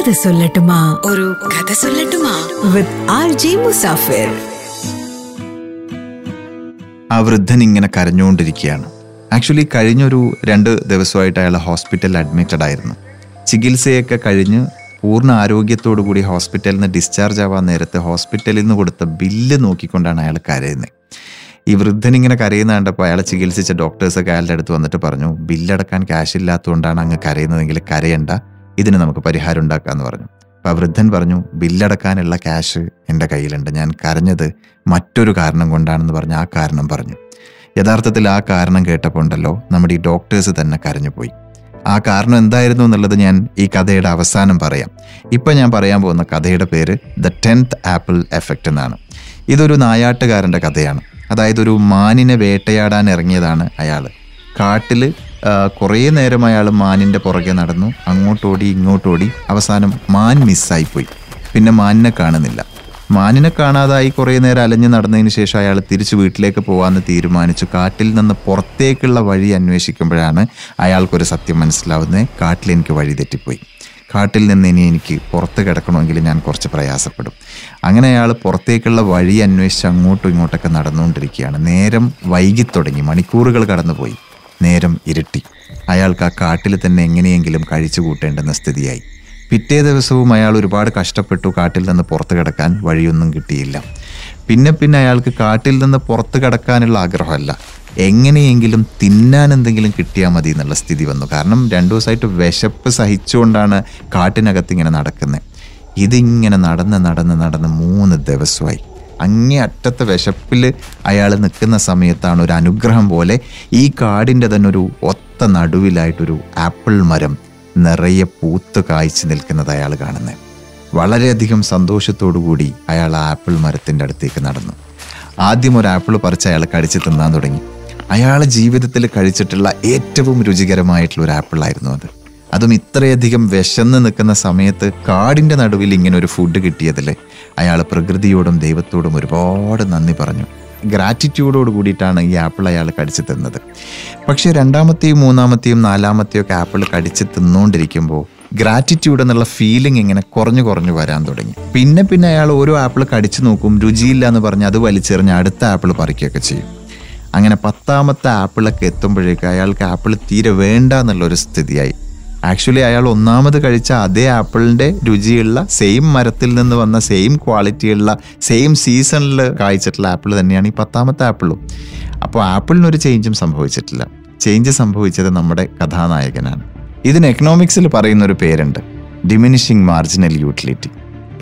കഥ സൊല്ലട്ടുമാ. ഒരു കഥ സൊല്ലട്ടുമാ. With R J Musafir. ആ വൃദ്ധൻ ഇങ്ങനെ കരഞ്ഞുകൊണ്ടിരിക്കുകയാണ്. ആക്ച്വലി കഴിഞ്ഞൊരു രണ്ട് ദിവസമായിട്ട് അയാൾ ഹോസ്പിറ്റലിൽ അഡ്മിറ്റഡ് ആയിരുന്നു. ചികിത്സയൊക്കെ കഴിഞ്ഞ് പൂർണ ആരോഗ്യത്തോടു കൂടി ഹോസ്പിറ്റലിൽ നിന്ന് ഡിസ്ചാർജ് ആവാൻ നേരത്തെ ഹോസ്പിറ്റലിൽ നിന്ന് കൊടുത്ത ബില്ല് നോക്കിക്കൊണ്ടാണ് അയാൾ കരയുന്നത്. ഈ വൃദ്ധൻ ഇങ്ങനെ കരയുന്ന കണ്ടപ്പോൾ അയാളെ ചികിത്സിച്ച ഡോക്ടേഴ്സൊക്കെ അയാളുടെ അടുത്ത് വന്നിട്ട് പറഞ്ഞു ബില്ലടക്കാൻ ക്യാഷ് ഇല്ലാത്തതുകൊണ്ടാണ് അങ്ങ് കരയുന്നതെങ്കിൽ കരയണ്ട. ഇതിന് നമുക്ക് പരിഹാരം ഉണ്ടാക്കാമെന്ന് പറഞ്ഞു. അപ്പോൾ ആ വൃദ്ധൻ പറഞ്ഞു ബില്ലടക്കാനുള്ള ക്യാഷ് എന്റെ കയ്യിലുണ്ട്. ഞാൻ കരഞ്ഞത് മറ്റൊരു കാരണം കൊണ്ടാണെന്ന് പറഞ്ഞ് ആ കാരണം പറഞ്ഞു. യഥാർത്ഥത്തിൽ ആ കാരണം കേട്ടപ്പോൾ ഉണ്ടല്ലോ നമ്മുടെ ഈ ഡോക്ടേഴ്സ് തന്നെ കരഞ്ഞുപോയി ആ കാരണം എന്തായിരുന്നു എന്നുള്ളത് ഞാൻ ഈ കഥയുടെ അവസാനം പറയാം. ഇപ്പം ഞാൻ പറയാൻ പോകുന്ന കഥയുടെ പേര് ദ ടെൻത്ത് ആപ്പിൾ എഫക്റ്റ് എന്നാണ്. ഇതൊരു നായാട്ടുകാരന്റെ കഥയാണ്. അതായത് ഒരു മാനിനെ വേട്ടയാടാൻ ഇറങ്ങിയതാണ് അയാൾ കാട്ടിൽ കുറേ നേരം അയാൾ മാനിന്റെ പുറകെ നടന്നു. അങ്ങോട്ടോടി ഇങ്ങോട്ടോടി. അവസാനം മാൻ മിസ്സായിപ്പോയി. പിന്നെ മാനിനെ കാണുന്നില്ല. മാനിനെ കാണാതായി കുറേ നേരം അലഞ്ഞു നടന്നതിന് ശേഷം അയാൾ തിരിച്ച് വീട്ടിലേക്ക് പോകാമെന്ന് തീരുമാനിച്ചു. കാട്ടിൽ നിന്ന് പുറത്തേക്കുള്ള വഴി അന്വേഷിക്കുമ്പോഴാണ് അയാൾക്കൊരു സത്യം മനസ്സിലാവുന്നത്. കാട്ടിൽ എനിക്ക് വഴി തെറ്റിപ്പോയി. കാട്ടിൽ നിന്ന് ഇനി എനിക്ക് പുറത്ത് കിടക്കണമെങ്കിൽ ഞാൻ കുറച്ച് പ്രയാസപ്പെടും. അങ്ങനെ അയാൾ പുറത്തേക്കുള്ള വഴി അന്വേഷിച്ച് അങ്ങോട്ടും ഇങ്ങോട്ടൊക്കെ നടന്നുകൊണ്ടിരിക്കുകയാണ്. നേരം വൈകി തുടങ്ങി മണിക്കൂറുകൾ കടന്നുപോയി. നേരം ഇരുട്ടി. അയാൾക്ക് ആ കാട്ടിൽ തന്നെ എങ്ങനെയെങ്കിലും കഴിച്ചു കൂട്ടേണ്ടെന്ന സ്ഥിതിയായി. പിറ്റേ ദിവസവും അയാൾ ഒരുപാട് കഷ്ടപ്പെട്ടു കാട്ടിൽ നിന്ന് പുറത്തു കിടക്കാൻ വഴിയൊന്നും കിട്ടിയില്ല. പിന്നെ പിന്നെ അയാൾക്ക് കാട്ടിൽ നിന്ന് പുറത്തു കിടക്കാനുള്ള ആഗ്രഹമല്ല. എങ്ങനെയെങ്കിലും തിന്നാൻ എന്തെങ്കിലും കിട്ടിയാൽ മതി എന്നുള്ള സ്ഥിതി വന്നു. കാരണം രണ്ടു ദിവസമായിട്ട് വിശപ്പ് സഹിച്ചുകൊണ്ടാണ് കാട്ടിനകത്ത് ഇങ്ങനെ നടക്കുന്നത് ഇതിങ്ങനെ നടന്ന് നടന്ന് നടന്ന് മൂന്ന് ദിവസമായി. അങ്ങേ അറ്റത്തെ വിശപ്പിൽ അയാൾ നിൽക്കുന്ന സമയത്താണ് ഒരു അനുഗ്രഹം പോലെ ഈ കാടിന്റെ തന്നെ ഒരു ഒത്ത നടുവിലായിട്ടൊരു ആപ്പിൾ മരം നിറയെ പൂത്ത് കായ്ച്ചു നിൽക്കുന്നത് അയാൾ കാണുന്നത് വളരെയധികം കൂടി അയാൾ ആ ആപ്പിൾ മരത്തിന്റെ അടുത്തേക്ക് നടന്നു. ആദ്യം ഒരു ആപ്പിൾ പറിച്ച് അയാൾ കടിച്ച് തിന്നാൻ തുടങ്ങി. അയാൾ ജീവിതത്തിൽ കഴിച്ചിട്ടുള്ള ഏറ്റവും രുചികരമായിട്ടുള്ള ഒരു ആപ്പിളായിരുന്നു അത്. അതും ഇത്രയധികം വിശന്ന് നിൽക്കുന്ന സമയത്ത് കാടിന്റെ നടുവിൽ ഇങ്ങനെ ഒരു ഫുഡ് കിട്ടിയതിൽ അയാൾ പ്രകൃതിയോടും ദൈവത്തോടും ഒരുപാട് നന്ദി പറഞ്ഞു. ഗ്രാറ്റിറ്റ്യൂഡോട് കൂടിയിട്ടാണ് ഈ ആപ്പിൾ അയാൾ കടിച്ചു തിന്നത്. പക്ഷേ രണ്ടാമത്തെയും മൂന്നാമത്തെയും നാലാമത്തെയും ഒക്കെ ആപ്പിൾ കടിച്ച് തിന്നുകൊണ്ടിരിക്കുമ്പോൾ ഗ്രാറ്റിറ്റ്യൂഡ് എന്നുള്ള ഫീലിംഗ് ഇങ്ങനെ കുറഞ്ഞു കുറഞ്ഞു വരാൻ തുടങ്ങി. പിന്നെ പിന്നെ അയാൾ ഓരോ ആപ്പിൾ കടിച്ചു നോക്കും രുചിയില്ല എന്ന് പറഞ്ഞ് അത് വലിച്ചെറിഞ്ഞ് അടുത്ത ആപ്പിൾ പറിക്കുകയൊക്കെ ചെയ്യും. അങ്ങനെ പത്താമത്തെ ആപ്പിളൊക്കെ എത്തുമ്പോഴേക്ക് അയാൾക്ക് ആപ്പിൾ തീരെ വേണ്ട എന്നുള്ളൊരു സ്ഥിതിയായി. ആക്ച്വലി അയാൾ ഒന്നാമത് കഴിച്ച അതേ ആപ്പിളിന്റെ രുചിയുള്ള സെയിം മരത്തിൽ നിന്ന് വന്ന സെയിം ക്വാളിറ്റിയുള്ള സെയിം സീസണിൽ കായ്ച്ചിട്ടുള്ള ആപ്പിൾ തന്നെയാണ് ഈ പത്താമത്തെ ആപ്പിളും. അപ്പോൾ ആപ്പിളിനൊരു ചേഞ്ചും സംഭവിച്ചിട്ടില്ല. ചേഞ്ച് സംഭവിച്ചത് നമ്മുടെ കഥാനായകനാണ്. ഇതിന് എക്കണോമിക്സിൽ പറയുന്ന ഒരു പേരുണ്ട്. ഡിമിനിഷിങ് മാർജിനൽ യൂട്ടിലിറ്റി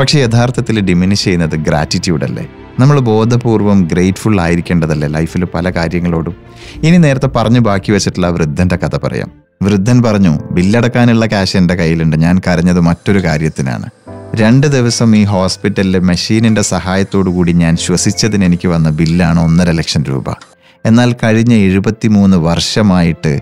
പക്ഷേ യഥാർത്ഥത്തിൽ ഡിമിനിഷ് ചെയ്യുന്നത് ഗ്രാറ്റിറ്റ്യൂഡ് അല്ലേ? നമ്മൾ ബോധപൂർവം ഗ്രേറ്റ്ഫുൾ ആയിരിക്കേണ്ടതല്ലേ? ലൈഫിൽ പല കാര്യങ്ങളോടും. ഇനി നേരത്തെ പറഞ്ഞു ബാക്കി വെച്ചിട്ടുള്ള വൃദ്ധന്റെ കഥ പറയാം. വൃദ്ധൻ പറഞ്ഞു ബില്ലടക്കാനുള്ള ക്യാഷ് എന്റെ കയ്യിലുണ്ട്. ഞാൻ കരഞ്ഞത് മറ്റൊരു കാര്യത്തിനാണ്. രണ്ട് ദിവസം ഈ ഹോസ്പിറ്റലിലെ മെഷീനിന്റെ സഹായത്തോടു കൂടി ഞാൻ ശ്വസിച്ചതിന് എനിക്ക് വന്ന ബില്ലാണ് ഒന്നര ലക്ഷം രൂപ. എന്നാൽ കഴിഞ്ഞ എഴുപത്തിമൂന്ന് വർഷമായിട്ട്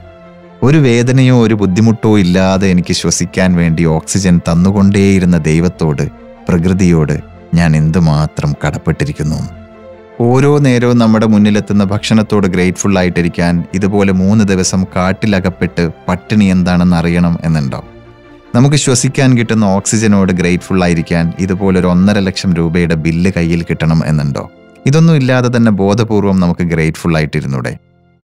ഒരു വേദനയോ ഒരു ബുദ്ധിമുട്ടോ ഇല്ലാതെ എനിക്ക് ശ്വസിക്കാൻ വേണ്ടി ഓക്സിജൻ തന്നുകൊണ്ടേയിരുന്ന ദൈവത്തോട് പ്രകൃതിയോട് ഞാൻ എന്തുമാത്രം കടപ്പെട്ടിരിക്കുന്നു? ഓരോ നേരവും നമ്മുടെ മുന്നിലെത്തുന്ന ഭക്ഷണത്തോട് ഗ്രേറ്റ്ഫുൾ ആയിട്ടിരിക്കാൻ ഇതുപോലെ മൂന്ന് ദിവസം കാട്ടിലകപ്പെട്ട് പട്ടിണി എന്താണെന്ന് അറിയണം എന്നുണ്ടോ? നമുക്ക് ശ്വസിക്കാൻ കിട്ടുന്ന ഓക്സിജനോട് ഗ്രേറ്റ്ഫുൾ ആയിരിക്കാൻ ഇതുപോലെ ഒരു ഒന്നര ലക്ഷം രൂപയുടെ ബില്ല് കയ്യിൽ കിട്ടണം എന്നുണ്ടോ? ഇതൊന്നും ഇല്ലാതെ തന്നെ ബോധപൂർവം നമുക്ക് ഗ്രേറ്റ്ഫുൾ ആയിട്ടിരുന്നൂടെ.